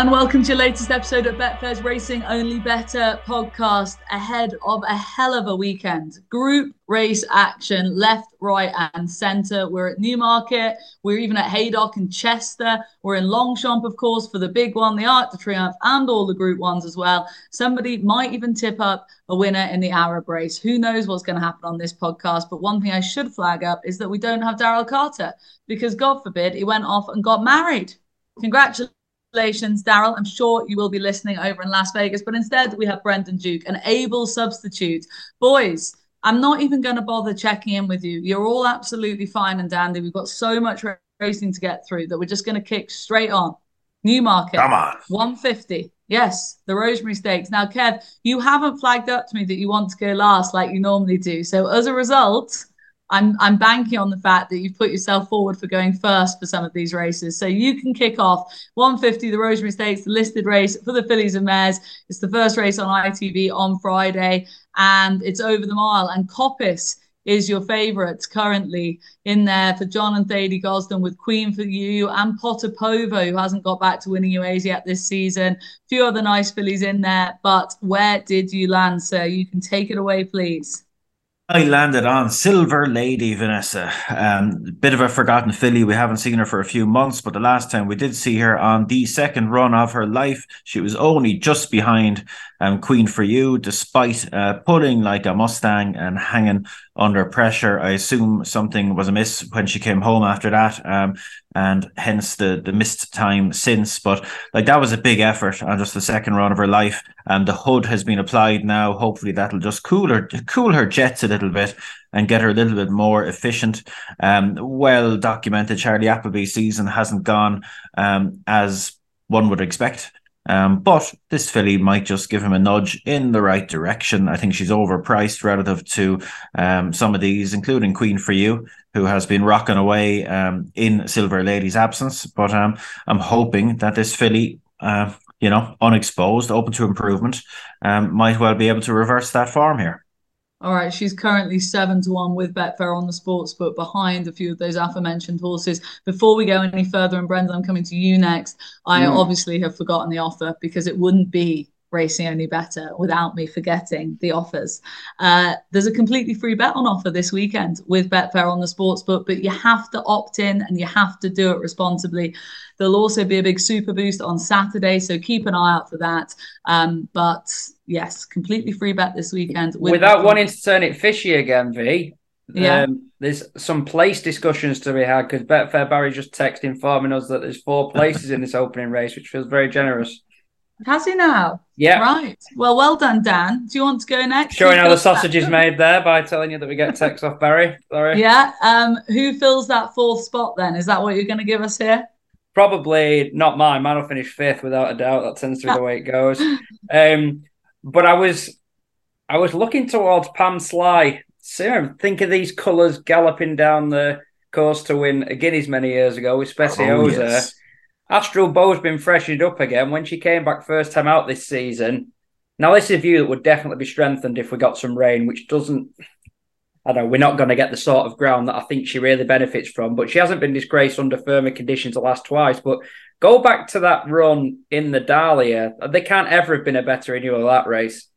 And welcome to your latest episode of Betfair's Racing Only Bettor podcast ahead of a hell of a weekend. Group race action left, right, and centre. We're at Newmarket. We're even at Haydock and Chester. We're in Longchamp, of course, for the big one, the Arc de Triomphe, and all the group ones as well. Somebody might even tip up a winner in the Arab race. Who knows what's going to happen on this podcast? But one thing I should flag up is that we don't have Daryl Carter because, God forbid, he went off and got married. Congratulations, Daryl. I'm sure you will be listening over in Las Vegas, but instead we have Brendan Duke, an able substitute. Boys, I'm not even going to bother checking in with you. You're all absolutely fine and dandy. We've got so much racing to get through that we're just going to kick straight on. Newmarket. Come on. 150. Yes, the Rosemary Stakes. Now, Kev, you haven't flagged up to me that you want to go last like you normally do. So as a result, I'm I'm banking on the fact that you've put yourself forward for going first for some of these races. So you can kick off 150, the Rosemary Stakes, the listed race for the fillies and mares. It's the first race on ITV on Friday, and it's over the mile. And Coppice is your favourite currently in there for John and Thady Gosden with Queen for You and Potapova, who hasn't got back to winning UAs yet this season. A few other nice fillies in there, but where did you land, sir? You can take it away, please. I landed on Silver Lady Vanessa. Um, bit of a forgotten filly. We haven't seen her for a few months, but the last time we did see her on the second run of her life, she was only just behind um, Queen for You, despite uh, pulling like a Mustang and hanging under pressure. I assume something was amiss when she came home after that. Um, and hence the the missed time since. But like that was a big effort on just the second run of her life. And the hood has been applied now. Hopefully that'll just cool her cool her jets a little bit and get her a little bit more efficient. Um, well documented Charlie Appleby season hasn't gone um, as one would expect. Um, but this filly might just give him a nudge in the right direction. I think she's overpriced relative to um, some of these, including Queen for You, who has been rocking away um, in Silver Lady's absence. But um, I'm hoping that this filly, uh, you know, unexposed, open to improvement, um, might well be able to reverse that form here. All right, she's currently seven to one with Betfair on the sports book behind a few of those aforementioned horses. Before we go any further, and Brendan, I'm coming to you next. I mm. obviously have forgotten the offer because it wouldn't be racing only bettor without me forgetting the offers. Uh, there's a completely free bet on offer this weekend with Betfair on the sports book, but you have to opt in and you have to do it responsibly. There'll also be a big super boost on Saturday, so keep an eye out for that. Um, but yes, completely free bet this weekend. Without wanting to turn it fishy again, V. Yeah. Um, there's some place discussions to be had because Betfair Barry just texted informing us that there's four places in this opening race, which feels very generous. Has he now? Yeah. Right. Well, well done, Dan. Do you want to go next? Showing how the sausage is made there by telling you that we get text off Barry. Sorry. Yeah. Um, who fills that fourth spot then? Is that what you're going to give us here? Probably not mine. Mine will finish fifth without a doubt. That tends to be the way it goes. Um, but I was, I was looking towards Pam Sly. Sarah, think of these colours galloping down the course to win a Guineas many years ago with Speciosa. Oh, yes. Astral Beau's been freshened up again when she came back first time out this season. Now, this is a view that would definitely be strengthened if we got some rain, which doesn't. I know we're not going to get the sort of ground that I think she really benefits from, but she hasn't been disgraced under firmer conditions the last twice. But go back to that run in the Dahlia. They can't ever have been a better renewal of that race.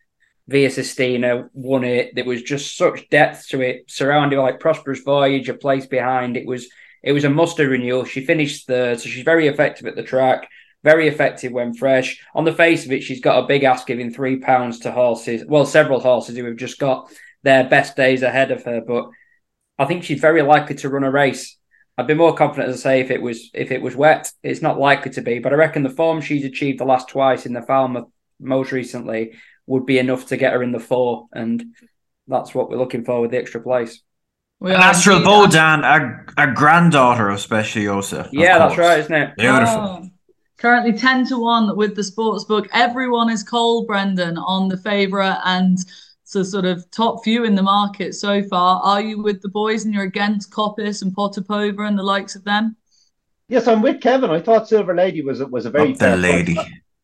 Via Sistina won it. There was just such depth to it, surrounded by like Prosperous Voyage, a place behind. It was it was a muster renewal. She finished third, so she's very effective at the track, very effective when fresh. On the face of it, she's got a big ass giving three pounds to horses. Well, several horses who have just got their best days ahead of her, but I think she's very likely to run a race. I'd be more confident to say if it was if it was wet, it's not likely to be. But I reckon the form she's achieved the last twice in the Falmouth most recently would be enough to get her in the four, and that's what we're looking for with the extra place. We Astral Bodan, a, a granddaughter of Speciosa. Yeah, that's right, isn't it? Beautiful. Oh, currently 10 to 1 with the sports book. Everyone is cold, Brendan, on the favourite and the sort of top few in the market so far. Are you with the boys and you're against Coppice and Potapova and the likes of them? Yes, I'm with Kevin. I thought Silver Lady was was a very the lady.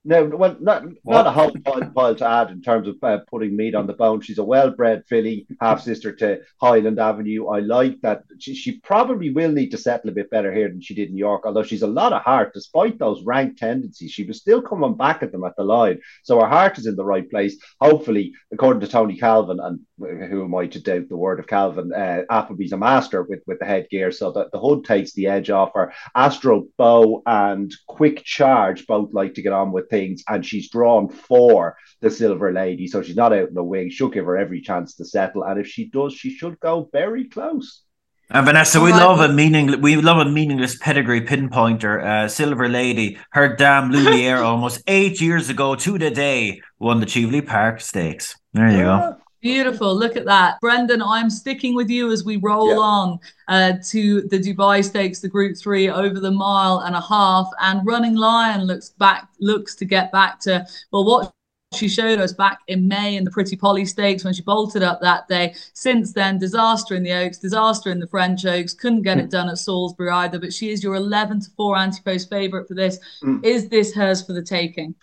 No, well, not not a whole pile, pile, to add in terms of uh, putting meat on the bone. She's a well-bred filly, half sister to Highland Avenue. I like that. She, she probably will need to settle a bit better here than she did in York. Although she's a lot of heart, despite those rank tendencies, she was still coming back at them at the line. So her heart is in the right place. Hopefully, according to Tony Calvin, and who am I to doubt the word of Calvin? Uh, Appleby's a master with with the headgear, so that the hood takes the edge off her. Astral Beau and Quick Charge both like to get on with things, and she's drawn for the Silver Lady, so she's not out in the wing. She'll give her every chance to settle, and if she does, she should go very close. And Vanessa, we love a meaning. We love a meaningless pedigree pinpointer. Uh, Silver Lady, her Dame Lumiere, almost eight years ago to the day, won the Cheveley Park Stakes. There you go. Beautiful. Look at that. Brendan, I'm sticking with you as we roll yeah. on uh, to the Dubai Stakes, the Group 3 over the mile and a half. And Running Lion looks back, looks to get back to, well, what she showed us back in May in the Pretty Polly Stakes when she bolted up that day. Since then, disaster in the Oaks, disaster in the French Oaks. Couldn't get it hmm. done at Salisbury either. But she is your 11 to 4 anti post favourite for this. Mm. Is this hers for the taking?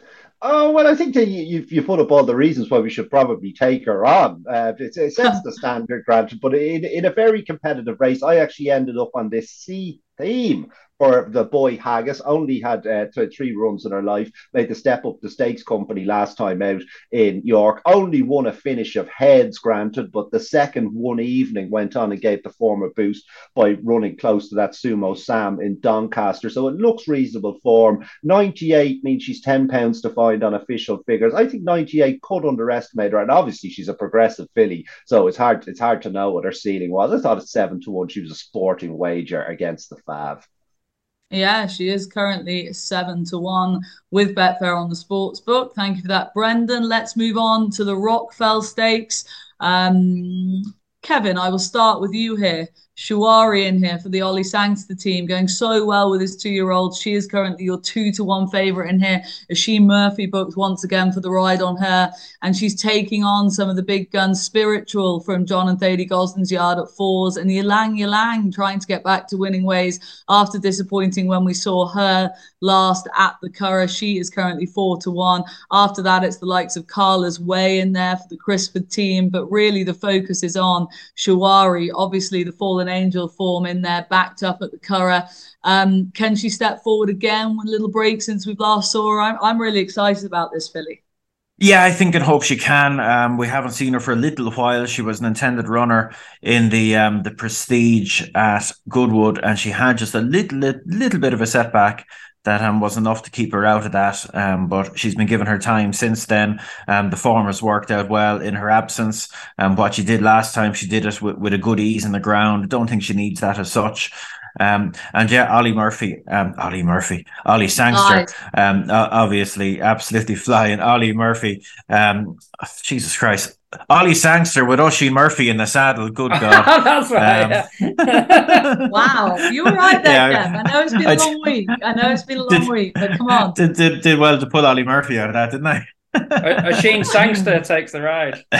Oh well, I think that you, you put up all the reasons why we should probably take her on. Uh, it, it sets the standard, granted, but in, in a very competitive race, I actually ended up on this C theme for the boy Haggas. Only had uh, three runs in her life. Made the step up the stakes company last time out in York. Only won a finish of heads, granted, but the second one evening went on and gave the form a boost by running close to that Sumo Sam in Doncaster. So it looks reasonable form. 98 means she's 10 pounds to find on official figures. I think 98 could underestimate her, and obviously she's a progressive filly, so it's hard it's hard to know what her ceiling was. I thought at seven to one she was a sporting wager against the Fav. Yeah, she is currently seven to one with Betfair on the sports book. Thank you for that, Brendan. Let's move on to the Rockfel Stakes. Um, Kevin, I will start with you here. Shuwari in here for the Ollie Sangster team, going so well with his two-year-old. She is currently your two to one favorite in here. Oisin Murphy booked once again for the ride on her, and she's taking on some of the big guns. Spiritual from John and Thady Gosden's yard at fours, and Ylang Ylang trying to get back to winning ways after disappointing when we saw her last at the Curragh. She is currently four to one. After that, it's the likes of Carla's Way in there for the Crisford team, but really the focus is on Shuwari, obviously the fallen an angel form in there, backed up at the Curragh. Um, can she step forward again with a little break since we've last saw her? I'm, I'm really excited about this filly. Yeah, I think and hope she can. Um, we haven't seen her for a little while. She was an intended runner in the um, the Prestige at Goodwood, and she had just a little, little bit of a setback that um, was enough to keep her out of that. Um, but she's been given her time since then. Um, the form has worked out well in her absence. Um, what she did last time, she did it with, with a good ease in the ground. I don't think she needs that as such. Um, and yeah, Ollie Murphy, um, Ollie Murphy, Ollie Sangster, um, obviously absolutely flying. Ollie Murphy, um, Jesus Christ, Ollie Sangster with Oshie Murphy in the saddle. Good God. That's right. Um, yeah. wow. You were right there, yeah, Kev. I know it's been a long week. I know it's been a long did, week, but come on. Did, did, did well to pull Ollie Murphy out of that, didn't I? Oisin Sangster takes the ride. uh,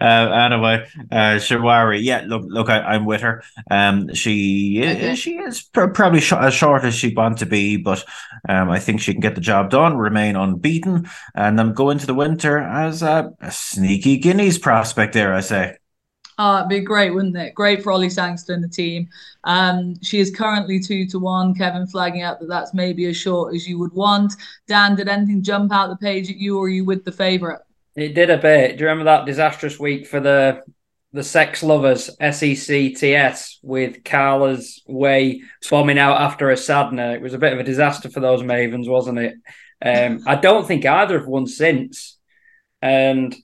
anyway, uh, Shuwari, yeah, look, look, I, am with her. Um, she okay. she is pr- probably sh- as short as she wants to be, but um, I think she can get the job done, remain unbeaten, and then go into the winter as a, a sneaky Guineas prospect. There, I say. Oh, it'd be great, wouldn't it? Great for Ollie Sangster and the team. Um, she is currently two to one. Kevin flagging out that that's maybe as short as you would want. Dan, did anything jump out the page at you, or are you with the favourite? It did a bit. Do you remember that disastrous week for the the sex lovers SECTS with Carla's way bombing out after a Sadner? It was a bit of a disaster for those Mavens, wasn't it? Um, I don't think either have won since. And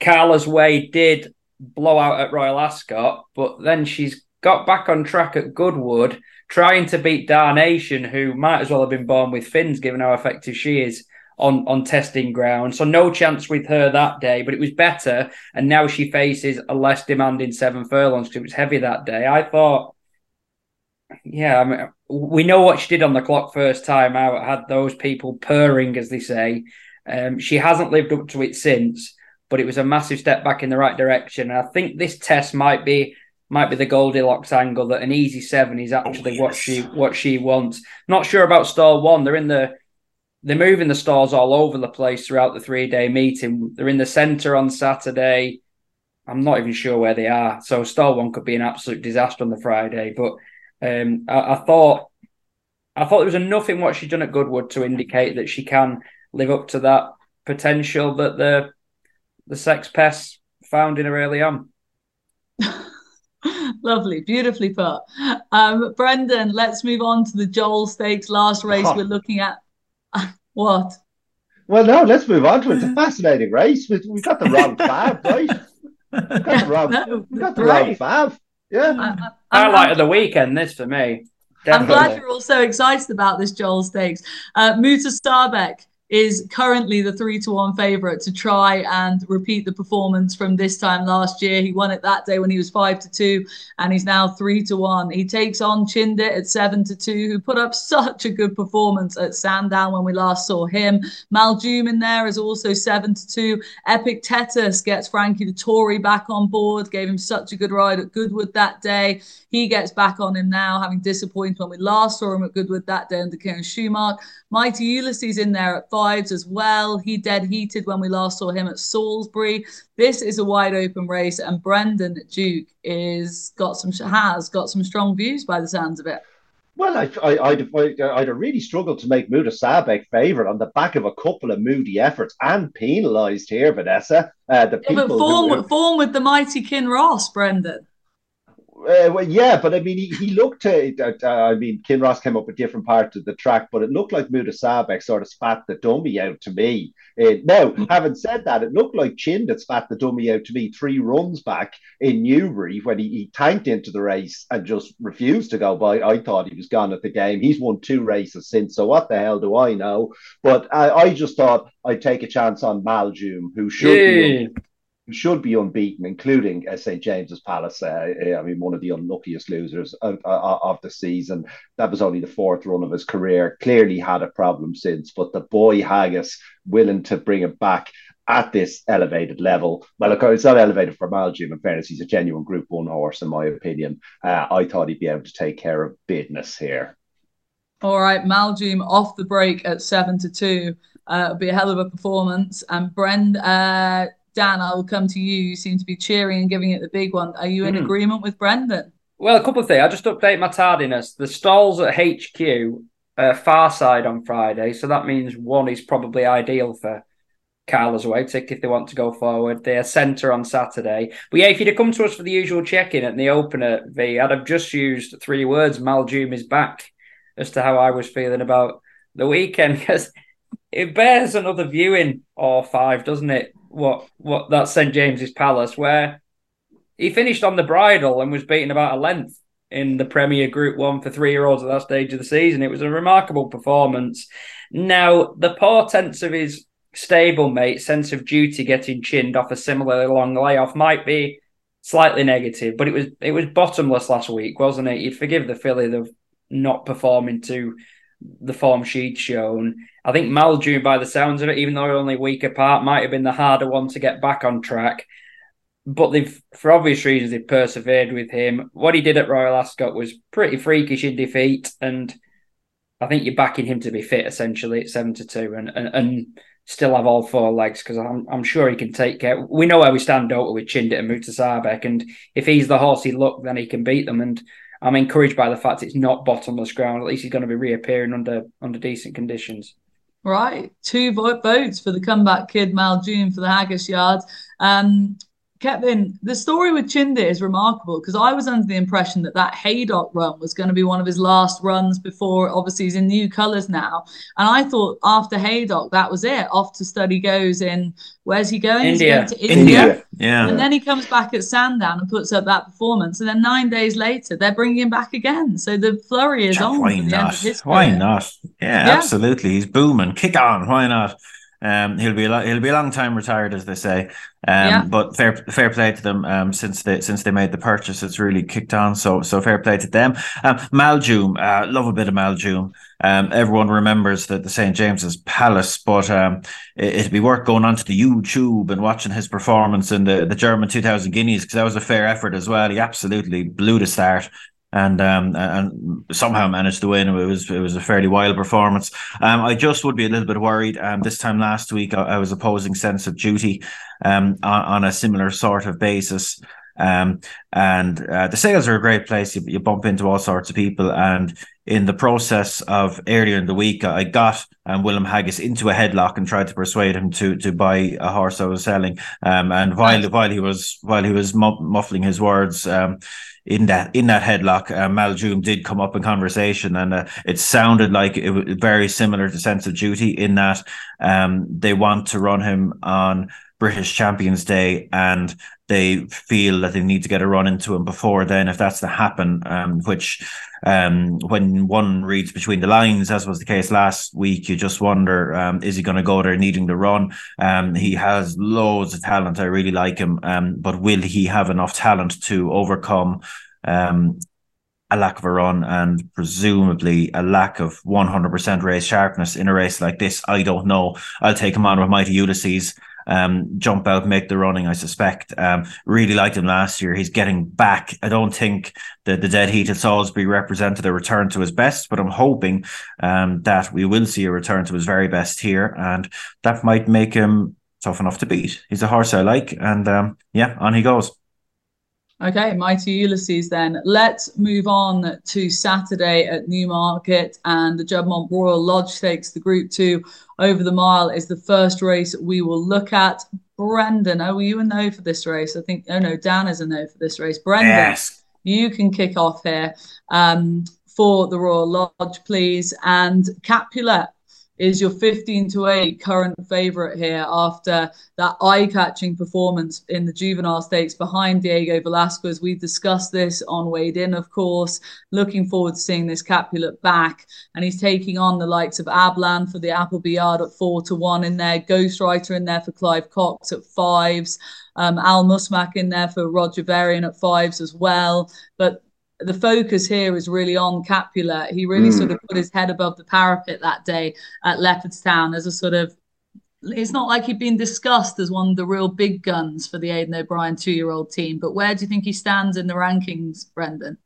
Carla's way did blowout at Royal Ascot, but then she's got back on track at Goodwood, trying to beat Darnation, who might as well have been born with fins, given how effective she is on, on testing ground. So no chance with her that day, but it was better. And now she faces a less demanding seven furlongs because it was heavy that day. I thought, yeah, I mean, we know what she did on the clock first time out. Had those people purring, as they say. Um, she hasn't lived up to it since but it was a massive step back in the right direction. And I think this test might be might be the Goldilocks angle that an easy seven is actually oh, yes. what she what she wants. Not sure about stall one. They're in the they're moving the stalls all over the place throughout the three day meeting. They're in the centre on Saturday. I'm not even sure where they are. So stall one could be an absolute disaster on the Friday. But um, I, I, thought I thought there was enough in what she's done at Goodwood to indicate that she can live up to that potential that the the sex Pests found in her early on. Lovely, beautifully put. Um, Brendan, let's move on to the Joel Stakes last race oh. we're looking at. what? Well, no, let's move on to it. It's a fascinating race. We, we got the wrong five, right? We got the wrong, no, we got the right. wrong fab. Yeah. I, I, Highlight of the weekend, this for me. Definitely. I'm glad you're all so excited about this Joel Stakes. Uh, Mutasaabeq is currently the three to one favorite to try and repeat the performance from this time last year. He won it that day when he was five to two, and he's now three to one. He takes on Chindit at seven to two, who put up such a good performance at Sandown when we last saw him. Maljoon in there is also seven to two. Epictetus gets Frankie Dettori back on board, gave him such a good ride at Goodwood that day. He gets back on him now, having disappointed when we last saw him at Goodwood that day under Kieran Shoemark. Mighty Ulysses in there at fives as well. He dead heated when we last saw him at Salisbury. This is a wide open race, and Brendan Duke is got some has got some strong views by the sounds of it. Well, I, I, I'd, I'd really struggled to make Mutasaabeq favourite on the back of a couple of moody efforts and penalised here, Vanessa. Uh, the yeah, but form, who, form with the mighty Kinross, Brendan. Uh, well, yeah, but I mean, he, he looked to. Uh, I mean, Kinross came up with different parts of the track, but it looked like Mutasaabeq sort of spat the dummy out to me. Uh, now, mm. having said that, it looked like Chindit spat the dummy out to me three runs back in Newbury when he, he tanked into the race and just refused to go by. I thought he was gone at the game. He's won two races since, so what the hell do I know? But I, I just thought I'd take a chance on Maljoon, who should yeah. be should be unbeaten, including uh, St James's Palace. Uh, uh, I mean, one of the unluckiest losers of, uh, of, the season. That was only the fourth run of his career. Clearly had a problem since, but the boy Haggas willing to bring it back at this elevated level. Well, of course, it's not elevated for Maljoon. In fairness, he's a genuine Group One horse, in my opinion. Uh, I thought he'd be able to take care of business here. All right, Maljoon off the break at seven to two. Uh, it'll be a hell of a performance. And Brend, uh, Dan, I will come to you. You seem to be cheering and giving it the big one. Are you in mm. agreement with Brendan? Well, a couple of things. I just update my tardiness. The stalls at HQ, uh, far side on Friday, so that means one is probably ideal for Carla's tick if they want to go forward. They're centre on Saturday. But yeah, if you'd have come to us for the usual check-in at the opener, V, I'd have just used three words: Maljoon is back, as to how I was feeling about the weekend because it bears another viewing or five, doesn't it? What what that St James's Palace, where he finished on the bridle and was beaten about a length in the Premier Group One for three year olds at that stage of the season. It was a remarkable performance. Now, the portents of his stablemate sense of duty getting chinned off a similarly long layoff might be slightly negative, but it was it was bottomless last week, wasn't it? You'd forgive the filly of not performing to the form she'd shown. I think Maljoon, by the sounds of it, even though only a week apart, might have been the harder one to get back on track. But they've, for obvious reasons, they've persevered with him. What he did at Royal Ascot was pretty freakish in defeat, and I think you're backing him to be fit essentially at seven to two, and and, and still have all four legs because I'm I'm sure he can take care. We know where we stand, we, with Chindit and Mutasaabeq, and if he's the horse he look, then he can beat them. And I'm encouraged by the fact it's not bottomless ground. At least he's going to be reappearing under under decent conditions. Right, two votes for the comeback kid Maljoon for the Haggas Yard. Um, Kevin, the story with Chindit is remarkable because I was under the impression that that Haydock run was going to be one of his last runs before, obviously, he's in new colours now. And I thought after Haydock, that was it. Off to study goes in, where's he going? India. Going to India. India. Yeah. And then he comes back at Sandown and puts up that performance. And then nine days later, they're bringing him back again. So the flurry is on. Why not? Why not? Yeah, yeah, absolutely. He's booming. Kick on. Why not? Um, he'll be a he'll be a long time retired, as they say. Um, yeah. but fair fair play to them. Um, since they since they made the purchase, it's really kicked on. So so fair play to them. Um, Maljoon, uh, love a bit of Maljoon. Um, everyone remembers that the St James's Palace, but um, it, would be worth going onto the YouTube and watching his performance in the, the German 2000 Guineas because that was a fair effort as well. He absolutely blew the start and um, and somehow managed to win. It was it was a fairly wild performance. Um, I just would be a little bit worried. Um, this time last week I, I was opposing Sense of Duty, um, on, on a similar sort of basis. Um, and uh, the sales are a great place. You, you bump into all sorts of people, and in the process of earlier in the week, I got um, William Haggas into a headlock and tried to persuade him to to buy a horse I was selling. Um, and while while he was while he was muffling his words, um, in that in that headlock, uh, did come up in conversation, and uh, it sounded like it was very similar to Sense of Duty in that um, they want to run him on British Champions Day, and they feel that they need to get a run into him before then, if that's to happen. Um, which, um, when one reads between the lines, as was the case last week, you just wonder, um, is he going to go there needing the run? Um, he has loads of talent. I really like him, um, but will he have enough talent to overcome? Um, a lack of a run and presumably a lack of 100% race sharpness in a race like this. I don't know. I'll take him on with Mighty Ulysses um, jump out, make the running. I suspect. Um, really liked him last year. He's getting back. I don't think that the dead heat at Salisbury represented a return to his best, but I'm hoping um, that we will see a return to his very best here, and that might make him tough enough to beat. He's a horse I like, and um, yeah, on he goes. Okay, mighty Ulysses then. Let's move on to Saturday at Newmarket and the Juddmonte Royal Lodge takes the Group 2 over the mile is the first race we will look at. Brendan, oh, you a no for this race? I think, oh no, Dan is a no for this race. Brendan, yes. you can kick off here um, for the Royal Lodge, please. And Capulet, is your 15 to 8 current favorite here after that eye-catching performance in the juvenile stakes behind Diego Velazquez. We discussed this on Weighed In, of course. Looking forward to seeing this Capulet back, and he's taking on the likes of Ablan for the Appleby Yard at four to one in there, Ghostwriter in there for Clive Cox at fives. Um, Al Musmak in there for Roger Varian at fives as well. But the focus here is really on Capulet. He really mm. sort of put his head above the parapet that day at Leopardstown as a sort of. It's not like he'd been discussed as one of the real big guns for the Aidan O'Brien two-year-old team. But where do you think he stands in the rankings, Brendan?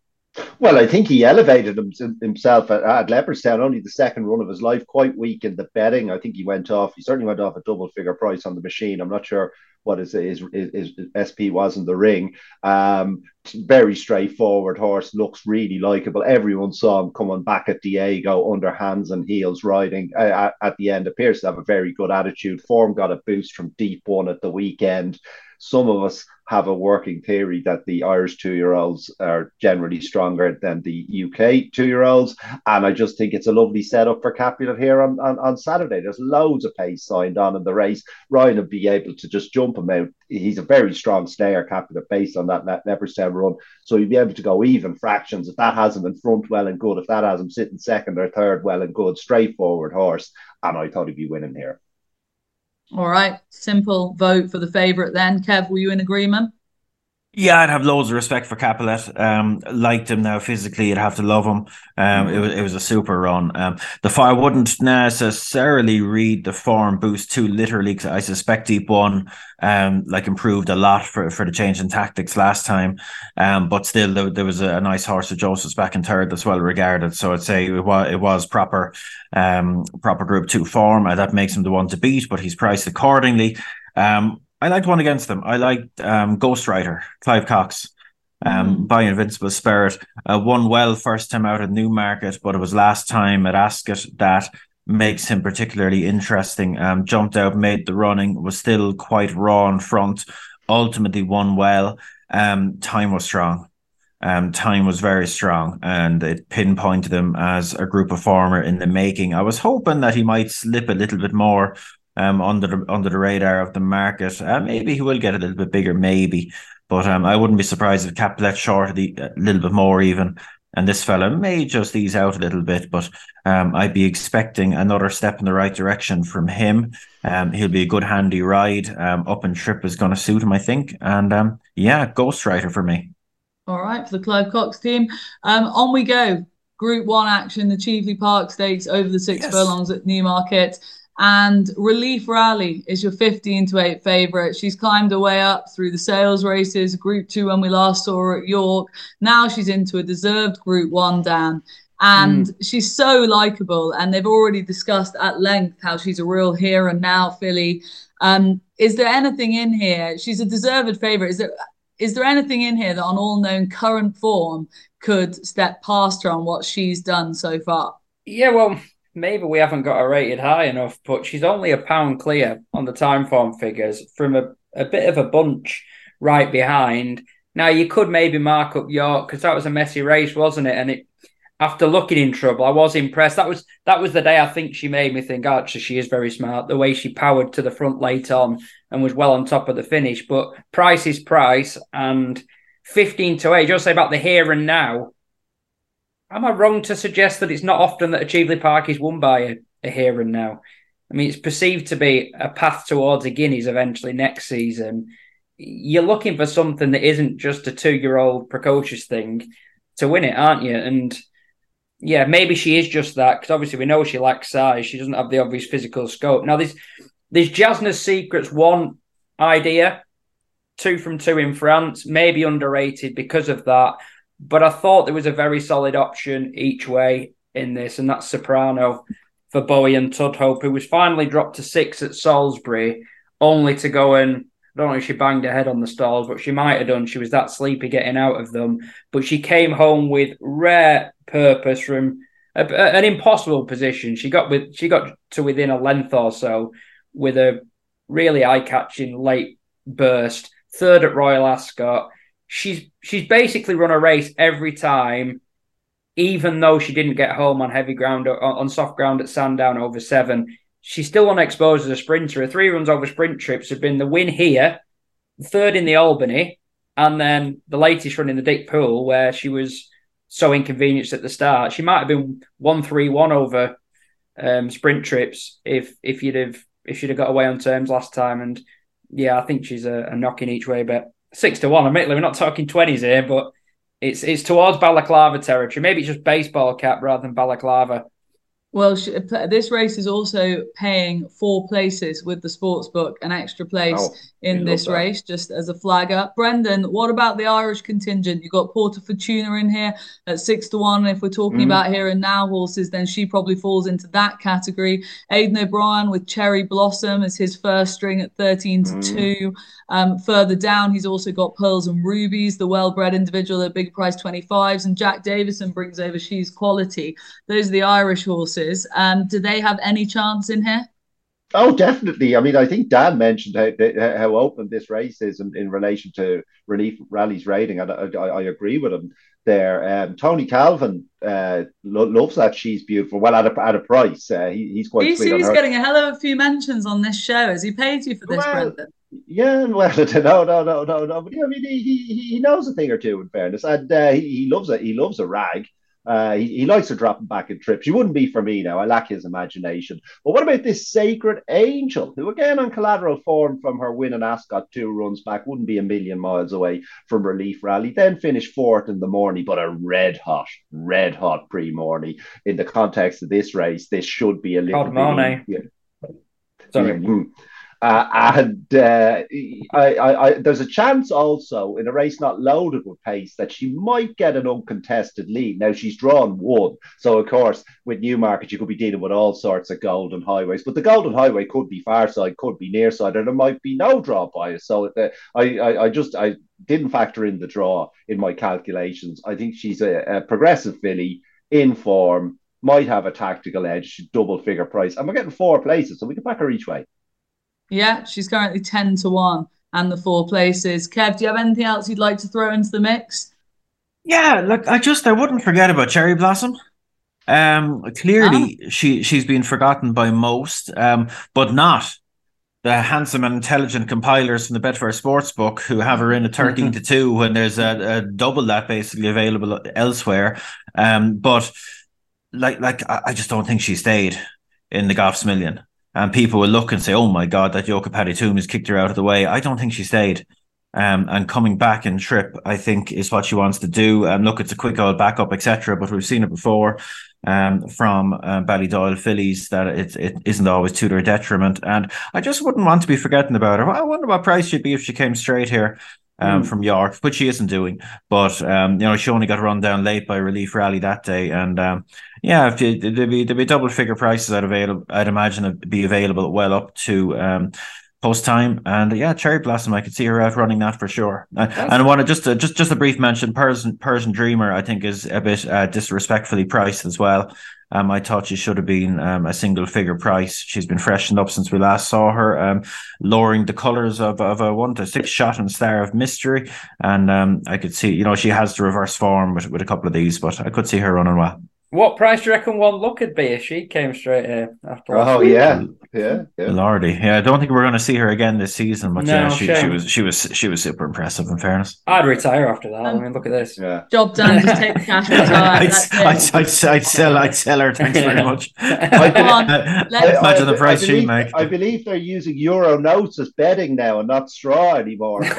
Well, I think he elevated himself at, at Leopardstown, only the second run of his life, quite weak in the betting. I think he went off, he certainly went off a double figure price on the machine. I'm not sure what his, his, his, his SP was in the ring. Um, very straightforward horse, looks really likable. Everyone saw him coming back at Diego under hands and heels riding uh, at, at the end. Appears to have a very good attitude. Form got a boost from deep one at the weekend. Some of us have a working theory that the Irish two year olds are generally stronger than the UK two year olds. And I just think it's a lovely setup for Capulet here on, on, on Saturday. There's loads of pace signed on in the race. Ryan will be able to just jump him out. He's a very strong stayer, Capulet, based on that Leopardstown run. So you'll be able to go even fractions. If that has him in front, well and good. If that has him sitting second or third, well and good. Straightforward horse. And I thought he'd be winning here. All right, simple vote for the favourite then. Kev, were you in agreement? Yeah, I'd have loads of respect for Capulet. Um, liked him now physically. You'd have to love him. Um, it was it was a super run. Um, the fire wouldn't necessarily read the form boost too literally because I suspect Deep One, um, like improved a lot for, for the change in tactics last time. Um, but still there, there was a, a nice horse of Joseph's back in third that's well regarded. So I'd say it was it was proper, um, proper Group Two form. Uh, that makes him the one to beat. But he's priced accordingly. Um, I liked one against them. I liked um, Ghostwriter, Clive Cox, um, mm. by Invincible Spirit. Uh, won well first time out at Newmarket, but it was last time at Ascot that makes him particularly interesting. Um, jumped out, made the running, was still quite raw in front. Ultimately won well. Um, time was strong. Um, time was very strong, and it pinpointed him as a group performer in the making. I was hoping that he might slip a little bit more um, under the under the radar of the market. Uh, maybe he will get a little bit bigger, maybe, but um, I wouldn't be surprised if Capulet shorted a little bit more even. And this fella may just ease out a little bit, but um, I'd be expecting another step in the right direction from him. Um, he'll be a good handy ride. Um, up and trip is going to suit him, I think. And um, yeah, Ghostwriter for me. All right, for the Clive Cox team. Um, on we go. Group one action, the Cheveley Park Stakes over the six yes. furlongs at Newmarket. And Relief Rally is your 15 to 8 favorite. She's climbed her way up through the sales races, Group 2 when we last saw her at York. Now she's into a deserved Group 1 down. And mm. she's so likable. And they've already discussed at length how she's a real here and now filly. Um, is there anything in here? She's a deserved favorite. Is there is there anything in here that on all known current form could step past her on what she's done so far? Yeah, well, maybe we haven't got her rated high enough, but she's only a pound clear on the Timeform figures from a, a bit of a bunch right behind. Now you could maybe mark up York because that was a messy race, wasn't it? And it after looking in trouble, I was impressed. That was that was the day I think she made me think, oh, actually, she is very smart. The way she powered to the front late on and was well on top of the finish. But price is price, and fifteen to eight. Just say about the here and now. Am I wrong to suggest that it's not often that Cheveley Park is won by a, a here and now? I mean, it's perceived to be a path towards a Guineas eventually next season. You're looking for something that isn't just a two-year-old precocious thing to win it, aren't you? And yeah, maybe she is just that because obviously we know she lacks size. She doesn't have the obvious physical scope. Now, there's there's Jasna's Secrets one idea, two from two in France, maybe underrated because of that. But I thought there was a very solid option each way in this, and that's Soprano for Bowie and Tudhope, who was finally dropped to six at Salisbury, only to go and I don't know if she banged her head on the stalls, but she might have done. She was that sleepy getting out of them. But she came home with rare purpose from a, an impossible position. She got with she got to within a length or so with a really eye-catching late burst. Third at Royal Ascot. She's she's basically run a race every time, even though she didn't get home on heavy ground on, soft ground at Sandown over seven she's still unexposed as a sprinter. Her three runs over sprint trips have been the win here, third in the Albany, and then the latest run in the Dick Poole, where she was so inconvenienced at the start. She might have been one three one over um, sprint trips if if you'd have if she'd have got away on terms last time. And yeah, I think she's a, a knocking each way bet. Six to one. Admittedly, we're not talking twenties here, but it's it's towards balaclava territory. Maybe it's just baseball cap rather than balaclava. Well, this race is also paying four places with the sports book, an extra place oh, in this race, just as a flagger. Brendan, what about the Irish contingent? You've got Porta Fortuna in here at six to one. If we're talking mm. about here and now horses, then she probably falls into that category. Aidan O'Brien with Cherry Blossom as his first string at 13 to mm. 2. Um, further down, he's also got Pearls and Rubies, the well bred individual at big price 25s, and Jack Davison brings over She's Quality. Those are the Irish horses. Um, do they have any chance in here? Oh, definitely. I mean, I think Dan mentioned how, how open this race is in, in relation to Relief Rally's rating, and I, I, I agree with him there. Um, Tony Calvin uh, lo- loves that she's beautiful. Well, at a, at a price, uh, he, he's quite. He's, he's getting a hell of a few mentions on this show. Has he paid you for this, well, Brendan? Yeah, well, no, no, no, no, no. But I mean, he, he, he knows a thing or two. In fairness, and uh, he, he loves it. He loves a rag. Uh, he, he likes to drop him back in trips. He wouldn't be for me now. I lack his imagination. But what about this Sacred Angel, who again on collateral form from her win in Ascot two runs back, wouldn't be a million miles away from Relief Rally. Then finished fourth in the Morny, but a red hot, red hot Prix Morny. In the context of this race, this should be a little bit. Yeah. Sorry. Mm-hmm. Uh, and uh, I, I, I, there's a chance also in a race not loaded with pace that she might get an uncontested lead. Now she's drawn one, so of course with Newmarket you could be dealing with all sorts of golden highways, but the golden highway could be far side, could be near side, and there might be no draw bias. So the, I, I, I just I didn't factor in the draw in my calculations. I think she's a, a progressive filly in form, might have a tactical edge, double figure price, and we're getting four places, so we can back her each way. Yeah, she's currently 10 to 1 and the four places. Kev, do you have anything else you'd like to throw into the mix? Yeah, look, I just I wouldn't forget about Cherry Blossom. Um, clearly ah. she she's been forgotten by most, um, but not the handsome and intelligent compilers from the Betfair Sportsbook who have her in a 13 to 2 when there's a, a, double that basically available elsewhere. Um, but like like I, I just don't think she stayed in the Goffs Million and people will look and say, "Oh my God, that Yoka Paddy has kicked her out of the way." I don't think she stayed. Um, and coming back in trip, I think, is what she wants to do. And look, it's a quick old backup, etc. But we've seen it before. um, from uh, Ballydoyle fillies that it, it isn't always to their detriment. And I just wouldn't want to be forgetting about her. I wonder what price she'd be if she came straight here. Um, mm. from York, which she isn't doing, but um, you know she only got run down late by Relief Rally that day, and um, yeah, if you, there'd be there'd be double figure prices I'd available, I'd imagine it'd be available well up to um, post time. And yeah, Cherry Blossom, I could see her out running that for sure. Uh, and I want to just uh, just just a brief mention. Persian Persian Dreamer, I think, is a bit uh, disrespectfully priced as well. Um, I thought she should have been um, a single figure price. She's been freshened up since we last saw her, um, lowering the colours of, of a one to six shot and star of mystery. And um, I could see, you know, she has the reverse form with, with a couple of these, but I could see her running well. What price do you reckon one look would be if she came straight here after? Oh yeah, yeah, yeah. Lordy, yeah. I don't think we're going to see her again this season, but no, yeah, she, she, was she was she was super impressive. In fairness, I'd retire after that. Um, I mean, look at this. Yeah. Job done. Just take the cash. I'd, I'd, I'd, I'd, sell. I'd sell her. Thanks very much. I, Come on, imagine the price she make. I believe they're using euro notes as bedding now and not straw anymore. just,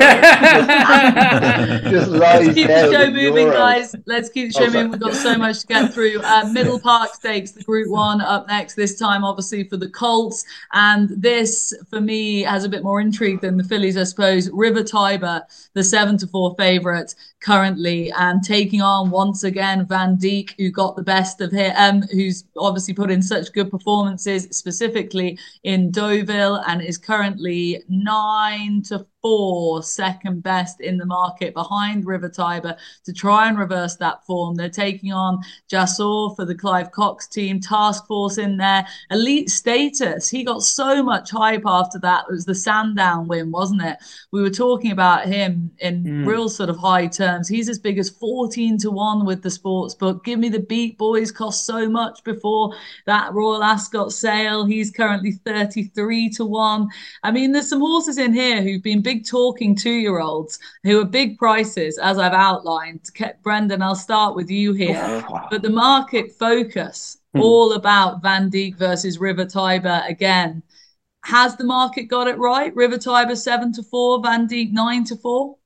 just Let's keep the show moving, euros. guys. Let's keep the show oh, moving. We've got so much to get through. Uh, Middle Park Stakes, the Group One up next. This time, obviously for the Colts and this, for me, has a bit more intrigue than the fillies, I suppose. River Tiber, the seven to four favourite currently, and taking on once again Vandeek, who got the best of him, um, who's obviously put in such good performances, specifically in Deauville, and is currently nine to four, second best in the market behind River Tiber to try and reverse that form. They're taking on Jasour for the Clive Cox team, task force in there, elite status. He got so much hype after that. It was the Sandown win, wasn't it? We were talking about him in mm. real sort of high terms. He's as big as 14 to 1 with the sports book. Give me the beat boys cost so much before that Royal Ascot sale. He's currently 33 to 1. I mean, there's some horses in here who've been big big talking two year olds who are big prices, as I've outlined. Brendan, I'll start with you here. But the market focus, hmm. all about Vandeek versus River Tiber again. Has the market got it right? River Tiber seven to four, Vandeek nine to four?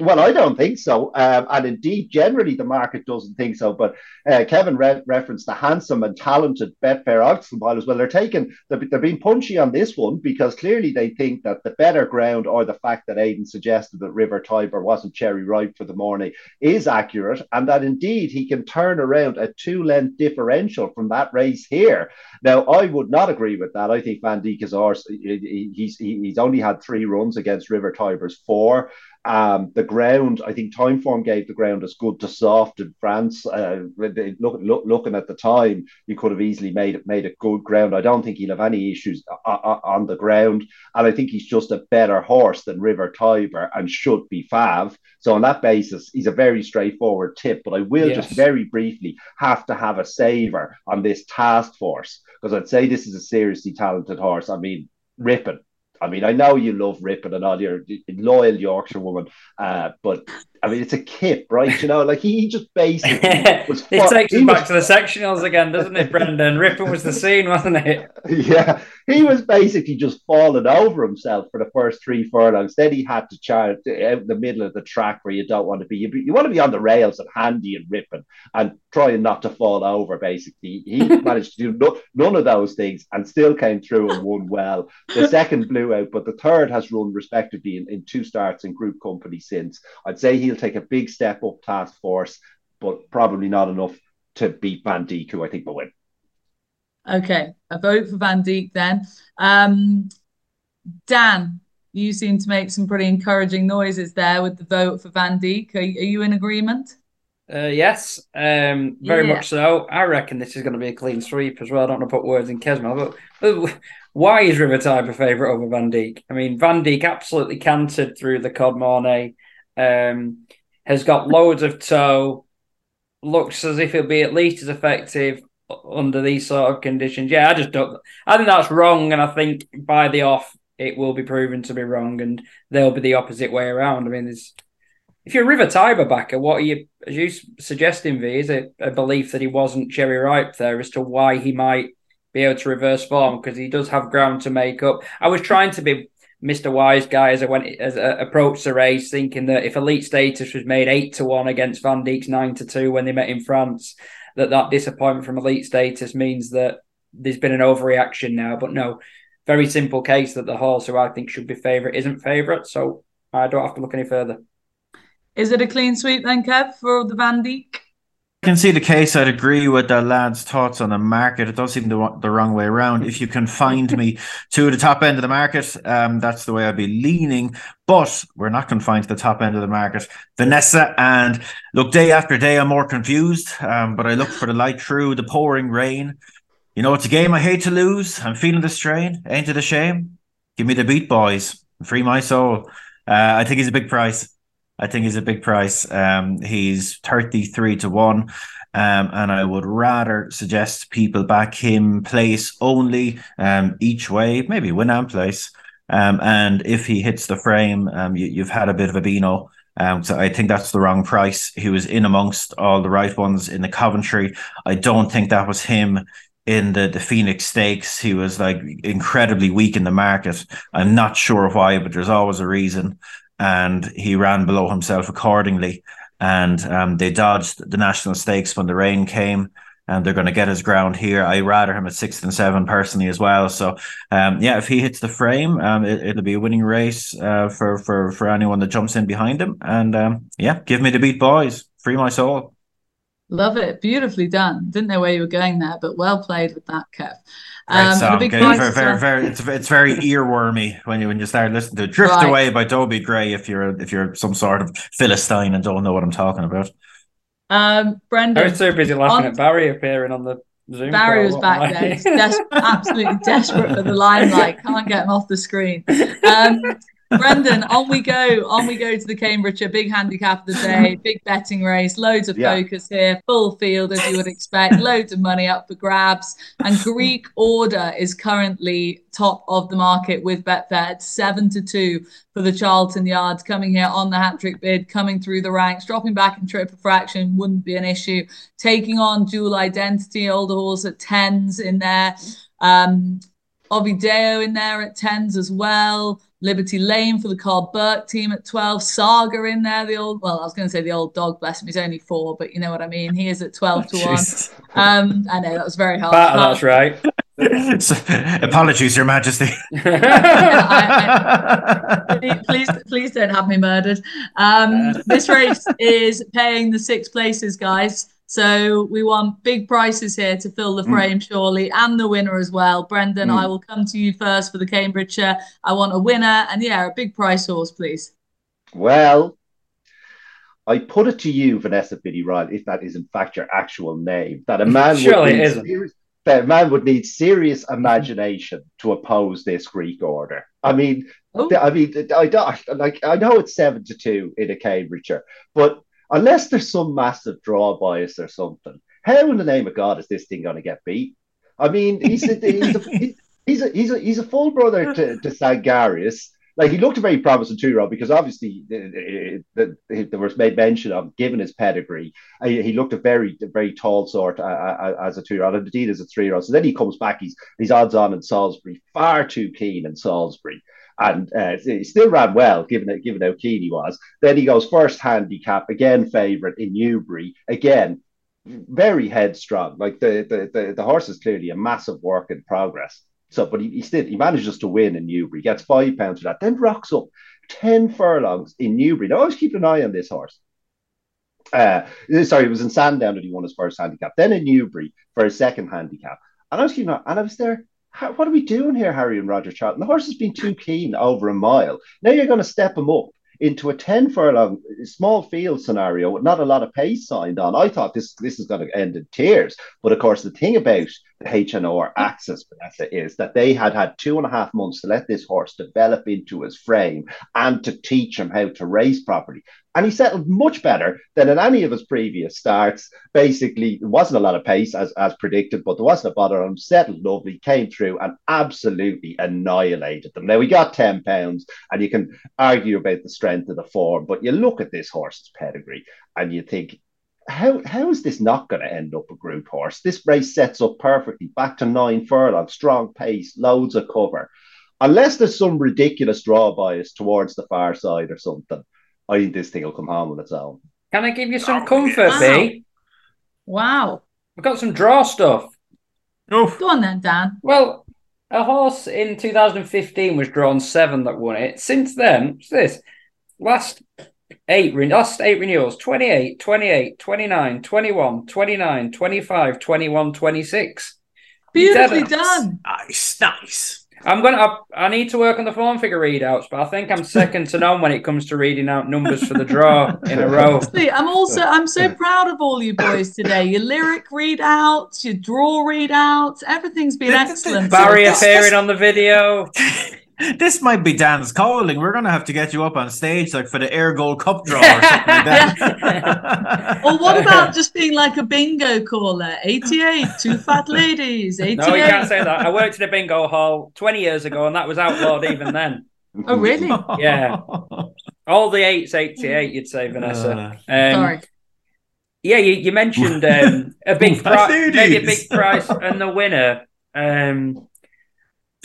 Well, I don't think so. Um, and indeed, generally, the market doesn't think so. But uh, Kevin re- referenced the handsome and talented Betfair odds as well. They're taking, they're, they're being punchy on this one because clearly they think that the better ground or the fact that Aidan suggested that River Tiber wasn't cherry ripe for the Morny is accurate. And that indeed he can turn around a two length differential from that race here. Now, I would not agree with that. I think Vandeek is ours. He's, he's only had three runs against River Tiber's four. Um, the ground, I think Timeform gave the ground as good to soft in France. Uh, look, look, looking at the time, you could have easily made it made it good ground. I don't think he'll have any issues on the ground, and I think he's just a better horse than River Tiber and should be Fav. So on that basis, he's a very straightforward tip. But I will yes. just very briefly have to have a saver on this task force because I'd say this is a seriously talented horse. I mean, ripping I mean, I know you love Ripon and all your loyal Yorkshire woman, uh, but I mean, it's a kip, right? You know, like he just basically was. it takes us back to the sectionals again, doesn't it, Brendan? Ripon was the scene, wasn't it? Yeah, he was basically just falling over himself for the first three furlongs. Then he had to charge out in the middle of the track where you don't want to be. You, you want to be on the rails and handy and ripping and trying not to fall over. Basically, he managed to do no, none of those things and still came through and won well. The second blew out, but the third has run respectively in, in two starts in group company since. I'd say he'll take a big step up task force, but probably not enough to beat Vandeek, who I think will win. Okay, a vote for Vandeek then. Um, Dan, you seem to make some pretty encouraging noises there with the vote for Vandeek. Are, are you in agreement? Uh, yes, um, very yeah. much so. I reckon this is going to be a clean sweep as well. I don't want to put words in Kesma, but, but why is River Tiber a favourite over Vandeek? I mean, Vandeek absolutely cantered through the Cod Mornay, um, has got loads of toe, looks as if he'll be at least as effective under these sort of conditions. Yeah, I just don't. I think that's wrong, and I think by the off it will be proven to be wrong, and they'll be the opposite way around. I mean, there's if you're a River Tiber backer, what are you, as you suggesting, V, is it a belief that he wasn't cherry ripe there as to why he might be able to reverse form because he does have ground to make up. I was trying to be Mr. Wise guy as I went as I approached the race, thinking that if elite status was made eight to one against Vandeek's nine to two when they met in France, that that disappointment from elite status means that there's been an overreaction now. But no, very simple case that the horse who I think should be favourite isn't favourite. So I don't have to look any further. Is it a clean sweep then, Kev, for the Vandeek? I can see the case. I'd agree with the lad's thoughts on the market. It does seem the, the wrong way around. If you can find me to the top end of the market, um, that's the way I'd be leaning. But we're not confined to the top end of the market. Vanessa and look, day after day, I'm more confused. Um, but I look for the light through the pouring rain. You know, it's a game I hate to lose. I'm feeling the strain. Ain't it a shame? Give me the beat, boys. Free my soul. Uh, I think he's a big price. I think he's a big price. Um, he's 33 to 1. Um, and I would rather suggest people back him place only um, each way, maybe win and place. Um, and if he hits the frame, um, you, have had a bit of a Beano. Um, so I think that's the wrong price. He was in amongst all the right ones in the Coventry. I don't think that was him in the, the Phoenix Stakes. He was like incredibly weak in the market. I'm not sure why, but there's always a reason and he ran below himself accordingly. And um, they dodged the national stakes when the rain came, and they're going to get his ground here. I rather him at six and seven personally as well. So, um, yeah, if he hits the frame, um, it, will be a winning race uh, for for for anyone that jumps in behind him. And um, yeah, give me the beat, boys. Free my soul. Love it. Beautifully done. Didn't know where you were going there, but well played with that, Kev. Um, song. Big very, very, very, it's it's very earwormy when you when you start listening to. Drift right. Away by Dobie Gray if you're if you're some sort of Philistine and don't know what I'm talking about. Um, Brendan. I was so busy laughing on, at Barry appearing on the Zoom. Barry was back there. Des- absolutely desperate for the limelight. Can't get him off the screen. Um, Brendan, on we go. On we go to the Cambridgeshire. Big handicap of the day, big betting race, loads of yeah. focus here, full field as you would expect, loads of money up for grabs. And Greek Order is currently top of the market with Betfair at seven to two for the Charlton Yards coming here on the hat trick bid, coming through the ranks, dropping back in triple fraction wouldn't be an issue. Taking on dual identity, older horse at tens in there. Um, Ovidio in there at tens as well. Liberty Lane for the Karl Burke team at 12. Saga in there, the old, well, I was going to say the old dog, bless him, he's only four, but you know what I mean. He is at 12 to 1. Um, I know that was very hard. that's right. Apologies, Your Majesty. I, I, please, please don't have me murdered. Um, this race is paying the six places, guys. So we want big prices here to fill the mm. frame, mm. surely, and the winner as well. Brendan, mm. I will come to you first for the Cambridgeshire. I want a winner, and yeah, a big price horse, please. Well, I put it to you, Vanessa Biddy Ryan, if that is in fact your actual name, that a man surely would isn't. Serious, that a man would need serious imagination to oppose this Greek order. I mean, Ooh. I mean, I don't like. I know it's seven to two in a Cambridgeshire, but unless there's some massive draw bias or something. How in the name of God is this thing going to get beat? I mean, he's a, he's, a, he's, a, he's a he's a full brother to, to Sangarius. Like he looked a very promising two year old because obviously the, the, the, there was made mention of given his pedigree, he looked a very very tall sort uh, uh, as a two year old, and indeed as a three year old. So then he comes back, he's he's odds on in Salisbury, far too keen in Salisbury and uh, he still ran well given given how keen he was. Then he goes first handicap again, favourite in Newbury again, very headstrong. Like the the the, the horse is clearly a massive work in progress. So, but he, he still he manages to win in Newbury, gets five pounds for that, then rocks up ten furlongs in Newbury. Now I was keeping an eye on this horse. Uh, sorry, it was in Sandown that he won his first handicap, then in Newbury for his second handicap. And I was keeping, an and I was there what are we doing here, Harry and Roger Charlton? The horse has been too keen over a mile. Now you're going to step him up into a 10 furlong small field scenario with not a lot of pace signed on. I thought this this is going to end in tears. But of course, the thing about HNR access, Vanessa, is that they had had two and a half months to let this horse develop into his frame and to teach him how to race properly and he settled much better than in any of his previous starts. Basically, there wasn't a lot of pace as, as predicted, but there wasn't a bother on him. Settled lovely, came through and absolutely annihilated them. Now he got ten pounds, and you can argue about the strength of the form, but you look at this horse's pedigree and you think. How, how is this not going to end up a group horse? This race sets up perfectly. Back to nine furlongs, strong pace, loads of cover. Unless there's some ridiculous draw bias towards the far side or something, I think this thing will come home on its own. Can I give you some oh, comfort, wow. B? Wow. I've got some draw stuff. Oh, Go on then, Dan. Well, a horse in 2015 was drawn seven that won it. Since then, what's this? Last eight, re- last eight renewals 28, 28, 29, 21, 29, 25, 21, 26. Beautifully done. nice, nice. I'm gonna. I, I need to work on the form figure readouts, but I think I'm second to none when it comes to reading out numbers for the draw in a row. See, I'm also I'm so proud of all you boys today. Your lyric readouts, your draw readouts, everything's been excellent. Barry far. appearing on the video. This might be Dan's calling. We're gonna have to get you up on stage, like for the Ayr Gold Cup draw or something like that. Or what about just being like a bingo caller? 88, two fat ladies, 88. No, you can't say that. I worked in a bingo hall 20 years ago, and that was outlawed even then. Oh, really? Yeah. All the eights, 88, you'd say, Vanessa. Uh, Um, Sorry. Yeah, you, you mentioned um, a big Fat prize, maybe a big prize, and the winner. Um,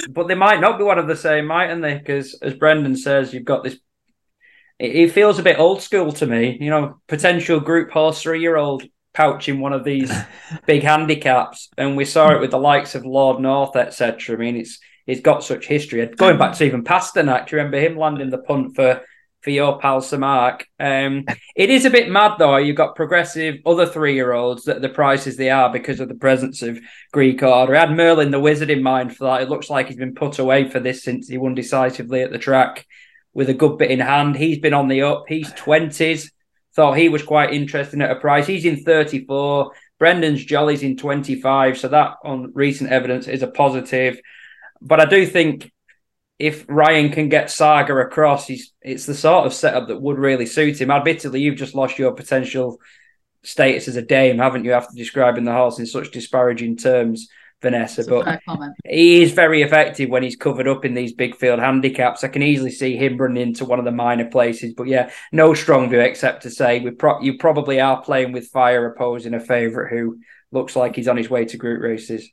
but they might not be one of the same, mightn't they? Because as Brendan says, you've got this. It, feels a bit old school to me. You know, potential group horse three-year-old pouching one of these big handicaps, and we saw it with the likes of Lord North, etc. I mean, it's it's got such history. Going mm. back to even Pasternak, do you remember him landing the punt for for your pal Sir Mark? Um, it is a bit mad though. You've got progressive other three year olds that the prices they are because of the presence of Greek order. I had Merlin the Wizard in mind for that. It looks like he's been put away for this since he won decisively at the track with a good bit in hand. He's been on the up. He's twenties. Thought he was quite interesting at a price. He's in 34. Brendan's Jolly's in 25. So that on recent evidence is a positive. But I do think if Ryan can get Saga across, he's it's the sort of setup that would really suit him. Admittedly, you've just lost your potential status as a dame, haven't you, after describing the horse in such disparaging terms, Vanessa? That's But he is very effective when he's covered up in these big field handicaps. I can easily see him running into one of the minor places. But yeah, no strong view except to say we pro- you probably are playing with fire opposing a favourite who looks like he's on his way to group races.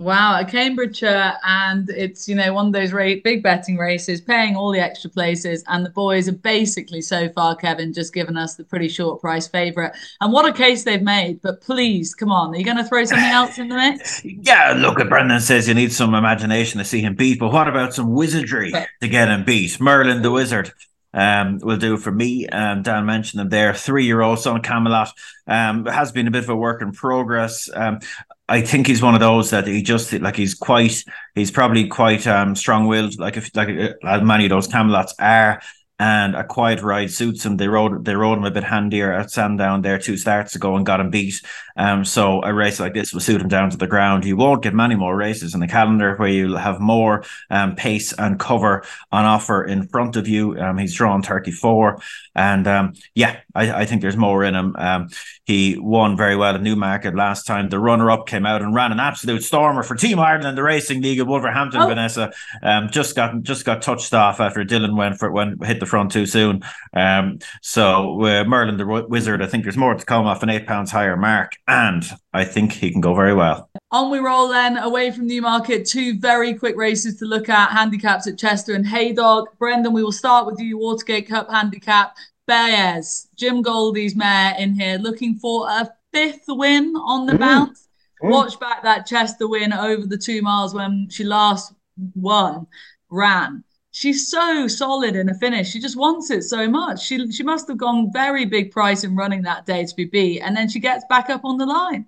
Wow, a Cambridgeshire, and it's you know one of those ra- big betting races, paying all the extra places, and the boys are basically so far, Kevin, just given us the pretty short price favourite. And what a case they've made! But please, come on, are you going to throw something else in the mix? Yeah, look at Brendan says you need some imagination to see him beat, but what about some wizardry to get him beat? Merlin the Wizard um, will do for me. Um, Dan mentioned him there, three year old son Camelot. Um, has been a bit of a work in progress. Um, I think he's one of those that he just like he's quite he's probably quite um strong willed like if like uh, many of those Camelots are and a quiet ride suits him. They rode they rode him a bit handier at Sandown there two starts ago and got him beat. Um, so a race like this will suit him down to the ground. You won't get many more races in the calendar where you'll have more um pace and cover on offer in front of you. Um, he's drawn thirty four, and um, yeah, I, I think there's more in him. Um, he won very well at Newmarket last time. The runner up came out and ran an absolute stormer for Team Ireland in the Racing League at Wolverhampton. Oh. Vanessa um, just got just got touched off after Dylan went for when hit the front too soon. Um, so uh, Merlin the Wizard, I think there's more to come off an eight pounds higher mark, and I think he can go very well. On we roll then, away from Newmarket. Two very quick races to look at handicaps at Chester and Haydock. Brendan, we will start with you, Watergate Cup handicap. Baez, Jim Goldie's mare in here, looking for a fifth win on the Mm. bounce. Mm. Watch back that Chester win over the two miles when she last won, ran. She's so solid in a finish. She just wants it so much. She she must have gone very big price in running that day to be beat, and then she gets back up on the line.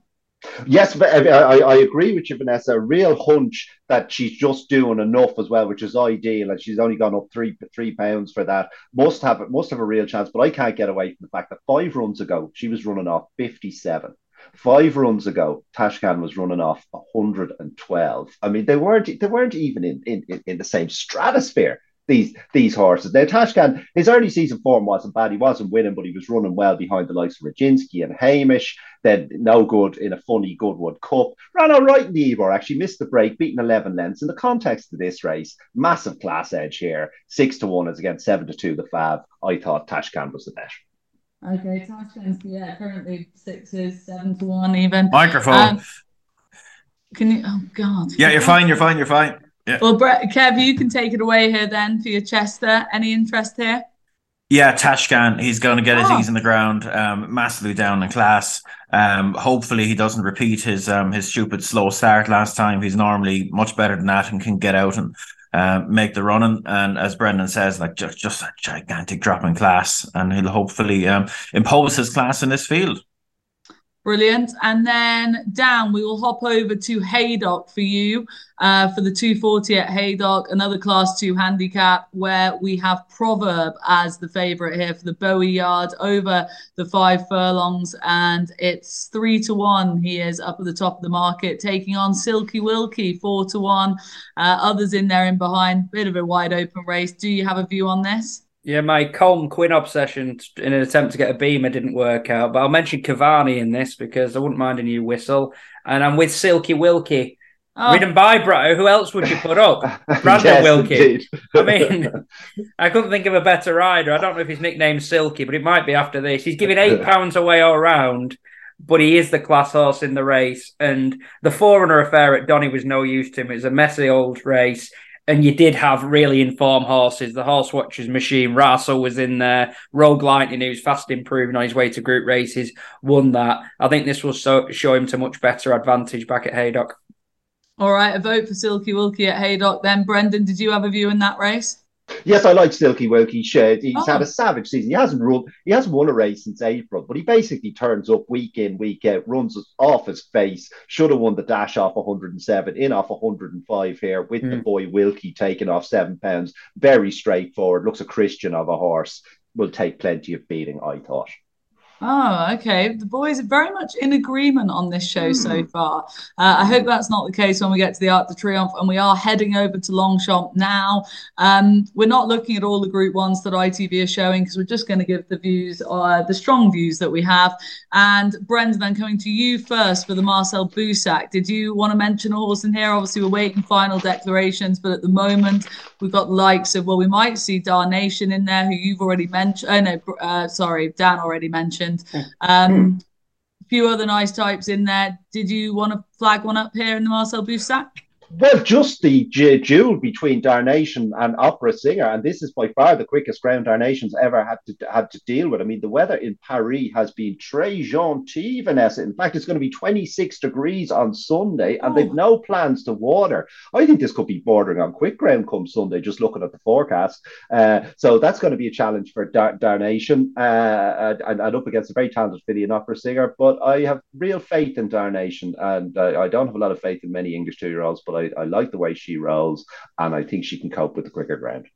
Yes, I, uh, I, I agree with you, Vanessa. A real hunch that she's just doing enough as well, which is ideal. And she's only gone up three three pounds for that. Must have must have a real chance. But I can't get away from the fact that five runs ago she was running off fifty seven. Five runs ago, Tashkhan was running off 112. I mean, they weren't they weren't even in, in, in the same stratosphere. These these horses. Now Tashkhan, his early season form wasn't bad. He wasn't winning, but he was running well behind the likes of Rajinsky and Hamish. Then no good in a funny Goodwood Cup. Ran all right in the Ebor, actually missed the break, beaten 11 lengths. In the context of this race, massive class edge here. Six to one is against seven to two, the Fab. I thought Tashkhan was the bet. Okay, Tashkent's yeah, currently sixes, seven to one even. Microphone. Um, Can you? Oh God. yeah, you're fine. You're fine. You're fine. Yeah. Well, Brett, Kev, you can take it away here then for your Chester. Any interest here? Yeah, Tashkhan, he's going to get his Oh. ease in the ground, um, massively down in class. Um, hopefully he doesn't repeat his um his stupid slow start last time. He's normally much better than that and can get out and um, make the running. And as Brendan says, like just just a gigantic drop in class, and he'll hopefully um impose his class in this field. Brilliant. And then Dan, we will hop over to Haydock for you uh, for the 240 at Haydock, another class two handicap where we have Proverb as the favourite here for the Bowie yard over the five furlongs. And it's three to one. He is up at the top of the market, taking on Silky Wilkie, four to one. Uh, others in there in behind, bit of a wide open race. Do you have a view on this? Yeah, my Colm Quinn obsession in an attempt to get a beamer didn't work out, but I'll mention Cavani in this because I wouldn't mind a new whistle. And I'm with Silky Wilkie, Oh, ridden by Bratto. Who else would you put up? Brandon Yes, Wilkie. I mean, I couldn't think of a better rider. I don't know if his nickname's Silky, but it might be after this. He's giving eight pounds away all round, but he is the class horse in the race. And the Forerunner affair at Donny was no use to him. It was a messy old race. And you did have really informed horses. The horse watchers machine, Russell was in there. Rogue Lightning, who's fast improving on his way to group races, won that. I think this will so, show him to much better advantage back at Haydock. all right. A vote for Silky Wilkie at Haydock. Then, Brendan, did you have a view in that race? Yes, I like Silky Wilkie. Shed. He's Oh. had a savage season. He hasn't run. He hasn't won a race since April, but he basically turns up week in, week out, runs off his face. Should have won the dash off 107, in off 105 here with the Mm. boy Wilkie taking off seven pounds. Very straightforward. Looks a Christian of a horse. Will take plenty of beating, I thought. Oh, okay. The boys are very much in agreement on this show so far. Uh, I hope that's not the case when we get to the Arc de Triomphe and we are heading over to Longchamp now. Um, we're not looking at all the Group Ones that ITV are showing because we're just going to give the views, uh, the strong views that we have. And Brendan, then coming to you first for the Marcel Boussac. Did you want to mention a horse in here? Obviously, we're waiting final declarations, but at the moment we've got likes of well, we might see Darnation in there, who you've already mentioned. Oh no, uh, sorry, Dan already mentioned. Um, a few other nice types in there. Did you want to flag one up here in the Marcel Boussac? Well, just the duel between Darnation and Opera Singer, and this is by far the quickest ground Darnation's ever had to had to deal with. I mean, the weather in Paris has been très gentil, Vanessa. In fact, it's going to be 26 degrees on Sunday, and they've Oh. no plans to water. I think this could be bordering on quick ground come Sunday, just looking at the forecast. Uh, so that's going to be a challenge for Dar- Darnation, uh, and, and up against a very talented filly and Opera Singer. But I have real faith in Darnation, and uh, I don't have a lot of faith in many English two-year-olds, but I, I like the way she rolls, and I think she can cope with the quicker ground.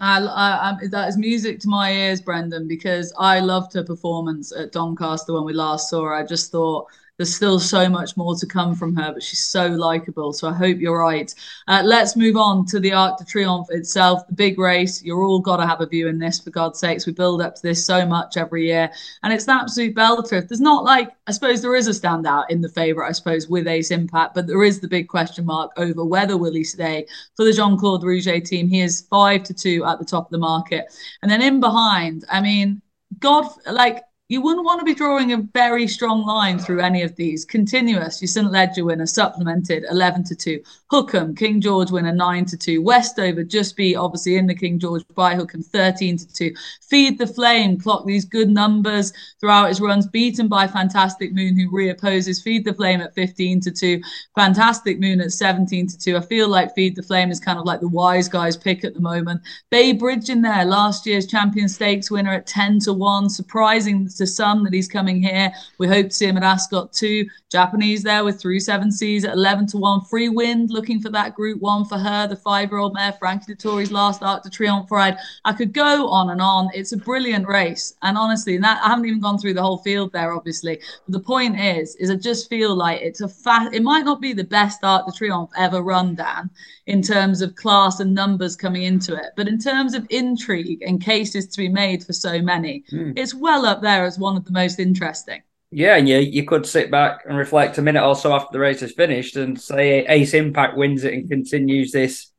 I, I, I, that is music to my ears, Brendan, because I loved her performance at Doncaster when we last saw her. I just thought there's still so much more to come from her, but she's so likable. So I hope you're right. Uh, let's move on to the Arc de Triomphe itself, the big race. You're all got to have a view in this, for God's sakes. We build up to this so much every year, and it's an absolute belter. There's not like, I suppose there is a standout in the favourite, I suppose, with Ace Impact, but there is the big question mark over whether will he stay for the Jean Claude Rouget team. He is five to two at the top of the market. And then in behind, I mean, God, like, you wouldn't want to be drawing a very strong line through any of these. Continuous, you St. Leger winner, supplemented 11 to 2. Hukum, King George winner 9 to 2. Westover just beat, obviously, in the King George by Hukum 13 to 2. Feed the Flame, clock these good numbers throughout his runs, beaten by Fantastic Moon, who reopposes. Feed the Flame at 15 to 2. Fantastic Moon at 17 to 2. I feel like Feed the Flame is kind of like the wise guys pick at the moment. Bay Bridge in there, last year's Champion Stakes winner at 10 to 1. Surprising to some that he's coming here. We hope to see him at Ascot too. Japanese there with through seven seas at 11 to 1. Free Wind looking for that group one for her, the five year old mare, Frankie Dettori's last Arc de Triomphe ride. I could go on and on. It's a brilliant race. And honestly, and that I haven't even gone through the whole field there, obviously. But the point is, is I just feel like it's a fat, it might not be the best Arc de Triomphe ever run, Dan, in terms of class and numbers coming into it. But in terms of intrigue and cases to be made for so many, Mm. it's well up there as one of the most interesting. Yeah, and you you could sit back and reflect a minute or so after the race is finished and say Ace Impact wins it and continues this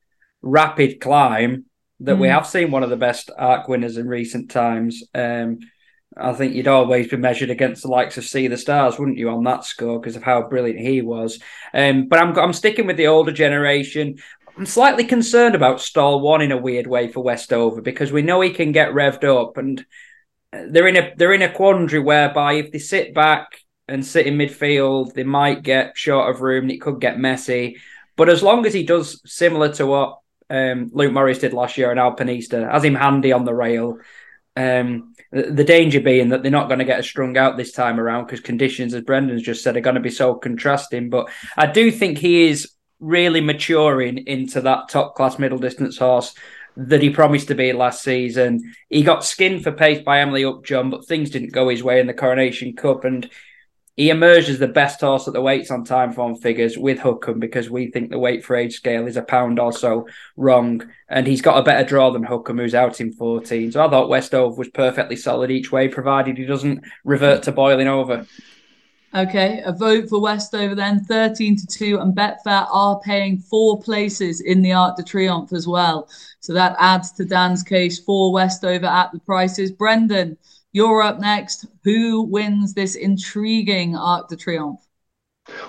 rapid climb that we Mm. have seen one of the best arc winners in recent times. Um, I think you'd always be measured against the likes of Sea the Stars, wouldn't you, on that score because of how brilliant he was. Um, but I'm I'm sticking with the older generation. I'm slightly concerned about stall one in a weird way for Westover because we know he can get revved up, and they're in a they're in a quandary whereby if they sit back and sit in midfield, they might get short of room. It could get messy, but as long as he does similar to what um, Luke Morris did last year in Alpinista, has him handy on the rail. Um, the danger being that they're not going to get as strung out this time around because conditions, as Brendan's just said, are going to be so contrasting. But I do think he is really maturing into that top class middle distance horse that he promised to be last season. He got skinned for pace by Emily Upjohn, but things didn't go his way in the Coronation Cup. And he emerged as the best horse at the weights on time form figures with Hukum because we think the weight for age scale is a pound or so wrong. And he's got a better draw than Hukum, who's out in 14. So I thought Westover was perfectly solid each way, provided he doesn't revert to boiling over. Okay, a vote for Westover then, 13 to 2, and Betfair are paying four places in the Arc de Triomphe as well. So that adds to Dan's case for Westover at the prices. Brendan, you're up next. Who wins this intriguing Arc de Triomphe?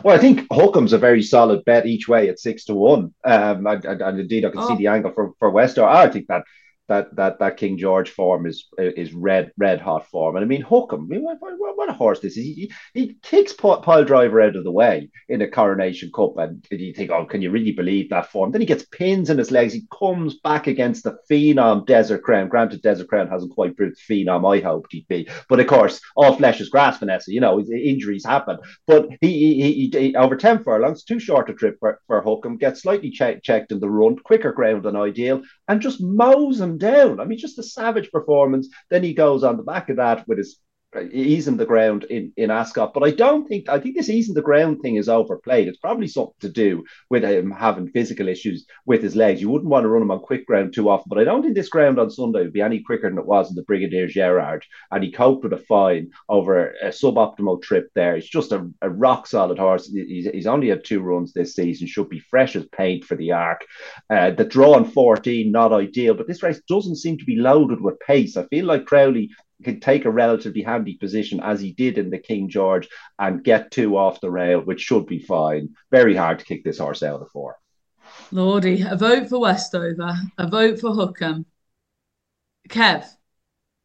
Well, I think Hukum's a very solid bet each way at six to one. Um, and, and, and indeed, I can oh. see the angle for, for Westover. I think that that that that King George form is is red red hot form. And I mean, Hukum, I mean, what, what, a horse this is. He, he kicks Pyledriver out of the way in a Coronation Cup, and you think, oh, can you really believe that form? Then he gets pins in his legs. He comes back against the phenom Desert Crown. Granted, Desert Crown hasn't quite proved phenom I hoped he'd be, but of course, all flesh is grass, Vanessa. You know, injuries happen. But he, he, he, he over ten furlongs, too short a trip for, for Hukum, gets slightly che- checked in the run, quicker ground than ideal, and just mows him down. I mean, just a savage performance. Then he goes on the back of that with his easing the ground in, in Ascot. But I don't think, I think this easing the ground thing is overplayed. It's probably something to do with him having physical issues with his legs. You wouldn't want to run him on quick ground too often, but I don't think this ground on Sunday would be any quicker than it was in the Brigadier Gerard. And he coped with a fine over a suboptimal trip there. He's just a, a rock solid horse. He's, he's only had two runs this season, should be fresh as paint for the arc. Uh, the draw on 14, not ideal, but this race doesn't seem to be loaded with pace. I feel like Crowley could take a relatively handy position as he did in the King George and get two off the rail, which should be fine. Very hard to kick this horse out of four. Lordy, a vote for Westover, a vote for Hukum. Kev,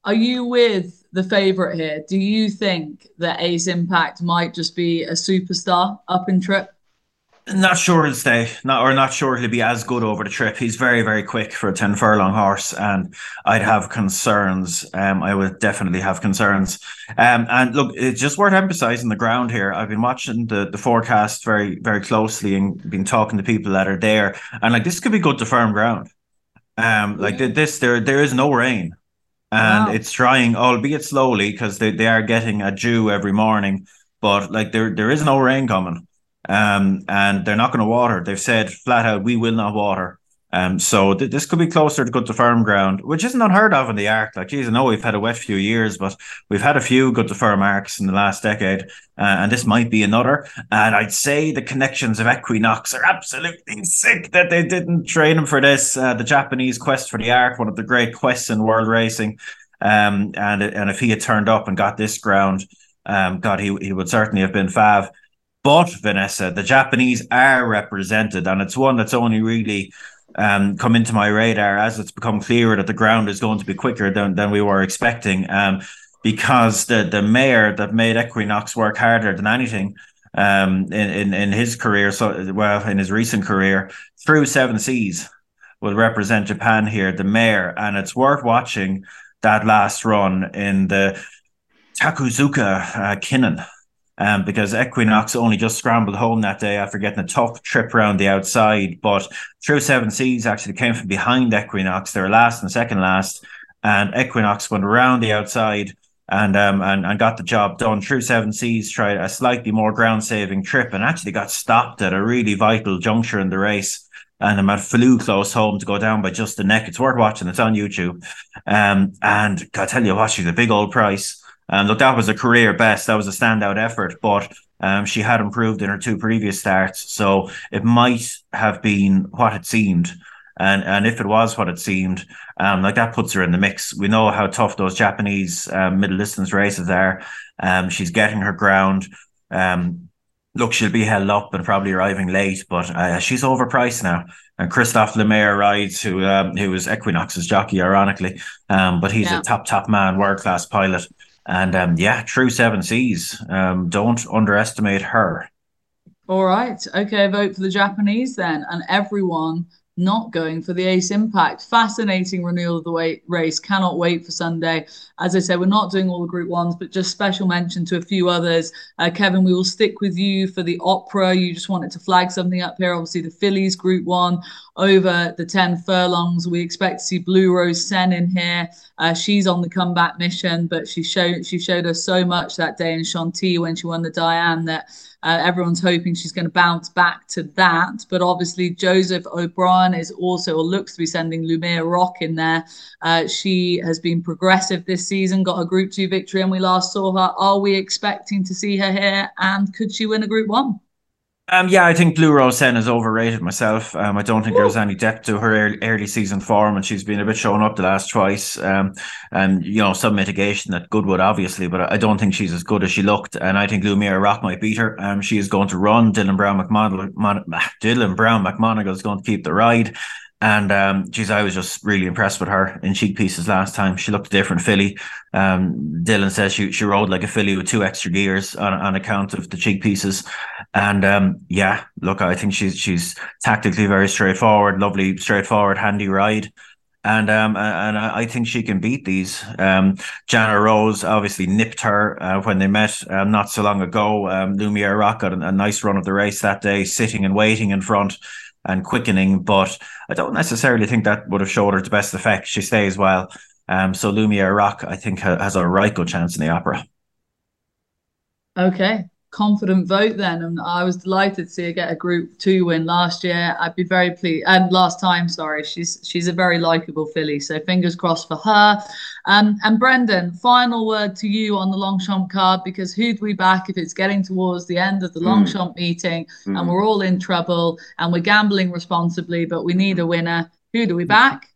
are you with the favourite here? Do you think that Ace Impact might just be a superstar up in trip? Not sure he'll stay, not or not sure he'll be as good over the trip. He's very, very quick for a ten furlong horse, and I'd have concerns. Um, I would definitely have concerns. Um, and look, it's just worth emphasising the ground here. I've been watching the the forecast very, very closely and been talking to people that are there, and like this could be good to firm ground. Um, like this, there there is no rain, and wow. it's drying, albeit slowly, because they, they are getting a dew every morning. But like there there is no rain coming um, and they're not going to water. They've said flat out, we will not water. Um, so th- this could be closer to good to firm ground, which isn't unheard of in the arc. Like, geez, I know we've had a wet few years, but we've had a few good to firm arcs in the last decade, uh, and this might be another. And I'd say the connections of Equinox are absolutely sick that they didn't train him for this. Uh, the Japanese quest for the arc, one of the great quests in world racing. Um, and and if he had turned up and got this ground, um, God, he he would certainly have been fav. But Vanessa, the Japanese are represented, and it's one that's only really um, come into my radar as it's become clearer that the ground is going to be quicker than, than we were expecting. Um, because the the mare that made Equinox work harder than anything um, in, in in his career, so well in his recent career, through seven seas will represent Japan here, the mayor, and it's worth watching that last run in the Takarazuka uh, um, because Equinox only just scrambled home that day after getting a tough trip around the outside. But True Seven Seas actually came from behind Equinox. They last and second last, and Equinox went around the outside and um and, and got the job done. True Seven Seas tried a slightly more ground saving trip and actually got stopped at a really vital juncture in the race. And man flew close home to go down by just the neck. It's worth watching. It's on YouTube. Um, and I tell you what, she's a big old price. Um, look, that was a career best. That was a standout effort, but um, she had improved in her two previous starts. So it might have been what it seemed. And and if it was what it seemed, um, like that puts her in the mix. We know how tough those Japanese um, middle distance races are. Um, she's getting her ground. Um, look, she'll be held up and probably arriving late, but uh, she's overpriced now. And Christophe Lemaire rides, who um, who was Equinox's jockey, ironically, um, but he's yeah. a top top man, world class pilot, and um, yeah, true seven seas. Um, don't underestimate her. All right, okay, vote for the Japanese then, and everyone not going for the Ace Impact. Fascinating renewal of the weight race. Cannot wait for Sunday. As I said, we're not doing all the Group Ones, but just special mention to a few others. Uh, Kevin, we will stick with you for the Opera. You just wanted to flag something up here. Obviously, the Fillies Group One over the 10 furlongs. We expect to see Blue Rose Cen in here. Uh, she's on the comeback mission, but she showed she showed us so much that day in Chantilly when she won the Diane that uh, everyone's hoping she's going to bounce back to that. But obviously, Joseph O'Brien is also, or looks to be sending Lumiere Rock in there. Uh, she has been progressive this season, got a Group 2 victory, and we last saw her. Are we expecting to see her here? And could she win a Group 1? Um, yeah, I think Blue Rose Cen is overrated myself. Um, I don't think Ooh. there's any depth to her early, early, season form, and she's been a bit shown up the last twice. Um, and you know some mitigation at Goodwood, obviously, but I don't think she's as good as she looked. And I think Lumiere Rock might beat her. Um, she is going to run. Dylan Browne McMonagle, Dylan Browne McMonagle is going to keep the ride. And um, geez, I was just really impressed with her in cheek pieces last time. She looked a different filly. Um, Dylan says she she rode like a filly with two extra gears on, on account of the cheek pieces. And um, yeah, look, I think she's she's tactically very straightforward, lovely, straightforward, handy ride. And um and I think she can beat these. Um, Jana Rose obviously nipped her uh, when they met um, not so long ago. Um, Lumiere Rock got a, a nice run of the race that day, sitting and waiting in front and quickening, but I don't necessarily think that would have showed her the best effect. She stays well. Um, so Lumiere Rock, I think, has a right good chance in the opera. Okay, confident vote then. And I was delighted to see her get a Group Two win last year. I'd be very pleased. And last time, sorry, she's she's a very likable filly. So fingers crossed for her. Um, and Brendan, final word to you on the Longchamp card because who do we back if it's getting towards the end of the Longchamp mm. meeting mm. and we're all in trouble and we're gambling responsibly, but we need a winner. Who do we back?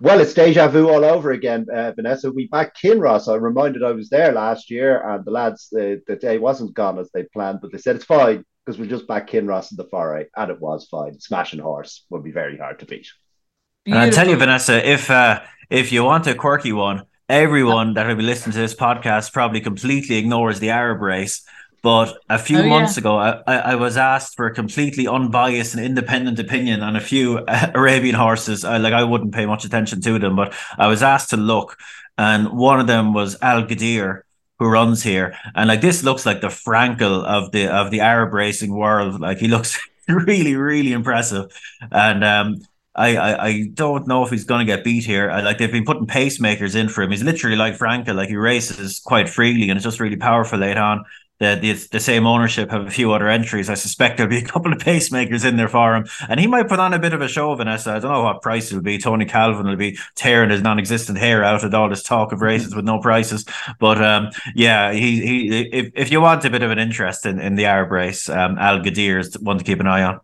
Well, it's deja vu all over again, uh, Vanessa. We back Kinross. I reminded I was there last year, and the lads, the, the day wasn't gone as they planned, but they said it's fine because we're just back Kinross in the Forêt, and it was fine. Smashing horse would be very hard to beat. And I tell you, Vanessa, if uh, if you want a quirky one, everyone that will be listening to this podcast probably completely ignores the Arab race but a few oh, months yeah. ago, I, I was asked for a completely unbiased and independent opinion on a few Arabian horses. I, like I wouldn't pay much attention to them, but I was asked to look, and one of them was Al Ghadir, who runs here, and like this looks like the Frankel of the of the Arab racing world. Like he looks really, really impressive, and um, I, I, I don't know if he's going to get beat here. I, like they've been putting pacemakers in for him. He's literally like Frankel, like he races quite freely and it's just really powerful late on the, the, the same ownership have a few other entries. I suspect there'll be a couple of pacemakers in there for him, and he might put on a bit of a show. Vanessa, I don't know what price it'll be. Tony Calvin will be tearing his non-existent hair out at all this talk of races with no prices. But um, yeah, he he if, if you want a bit of an interest in, in the Arab race, um, Al Ghadir is one to keep an eye on.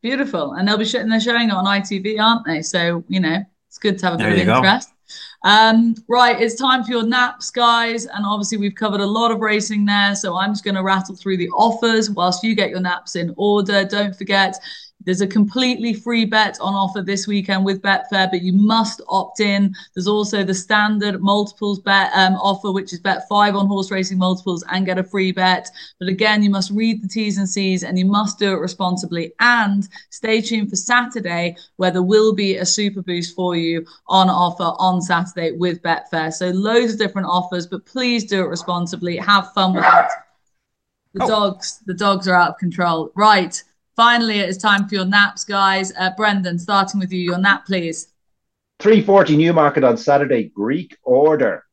Beautiful, and they'll be showing they're showing it on ITV, aren't they? So you know it's good to have a bit of interest. Go. Um, right, it's time for your naps, guys. And obviously, we've covered a lot of racing there. So I'm just going to rattle through the offers whilst you get your naps in order. Don't forget, there's a completely free bet on offer this weekend with Betfair, but you must opt in. There's also the standard multiples bet um, offer, which is bet five on horse racing multiples and get a free bet. But again, you must read the T's and C's and you must do it responsibly. And stay tuned for Saturday, where there will be a super boost for you on offer on Saturday with Betfair. So loads of different offers, but please do it responsibly. Have fun with it. The oh. dogs, the dogs are out of control. Right. Finally, it is time for your naps, guys. Uh, Brendan, starting with you, your nap, please. 340 Newmarket on Saturday, Greek order.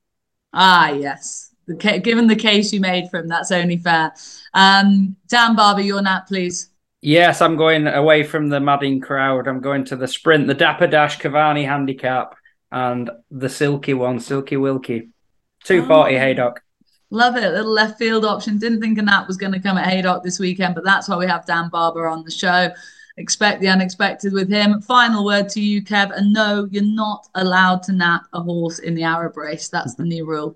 Ah, yes. The, given the case you made for him, that's only fair. Um, Dan Barber, your nap, please. Yes, I'm going away from the madding crowd. I'm going to the sprint, the Dapper Dash Cavani handicap, and the silky one, Silky Wilkie. 240 oh. Haydock. Love it. Little left field option. Didn't think a nap was going to come at Haydock this weekend, but that's why we have Dan Barber on the show. Expect the unexpected with him. Final word to you, Kev. And no, you're not allowed to nap a horse in the Arab race. That's the new rule.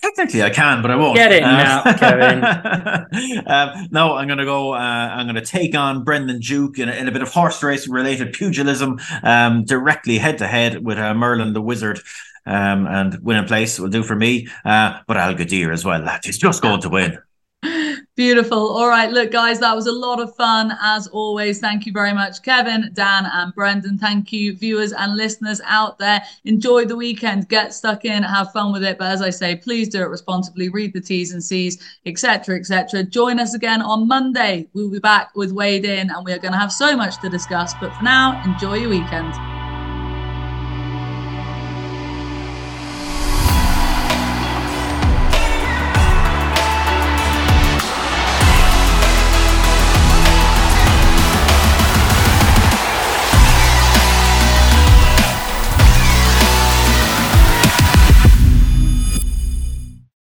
Technically, I can, but I won't. Get it um, now, Kevin. um, no, I'm going to go. Uh, I'm going to take on Brendan Duke in a, in a bit of horse racing related pugilism, um, directly head to head with uh, Merlin the Wizard. Um, and winning place will do for me. Uh, but Al Ghadir as well. That is just going to win. Beautiful. All right. Look, guys, that was a lot of fun as always. Thank you very much, Kevin, Dan, and Brendan. Thank you, viewers and listeners out there. Enjoy the weekend. Get stuck in, have fun with it. But as I say, please do it responsibly. Read the T's and C's, etc., etc. Join us again on Monday. We'll be back with Wade in, and we are going to have so much to discuss. But for now, enjoy your weekend.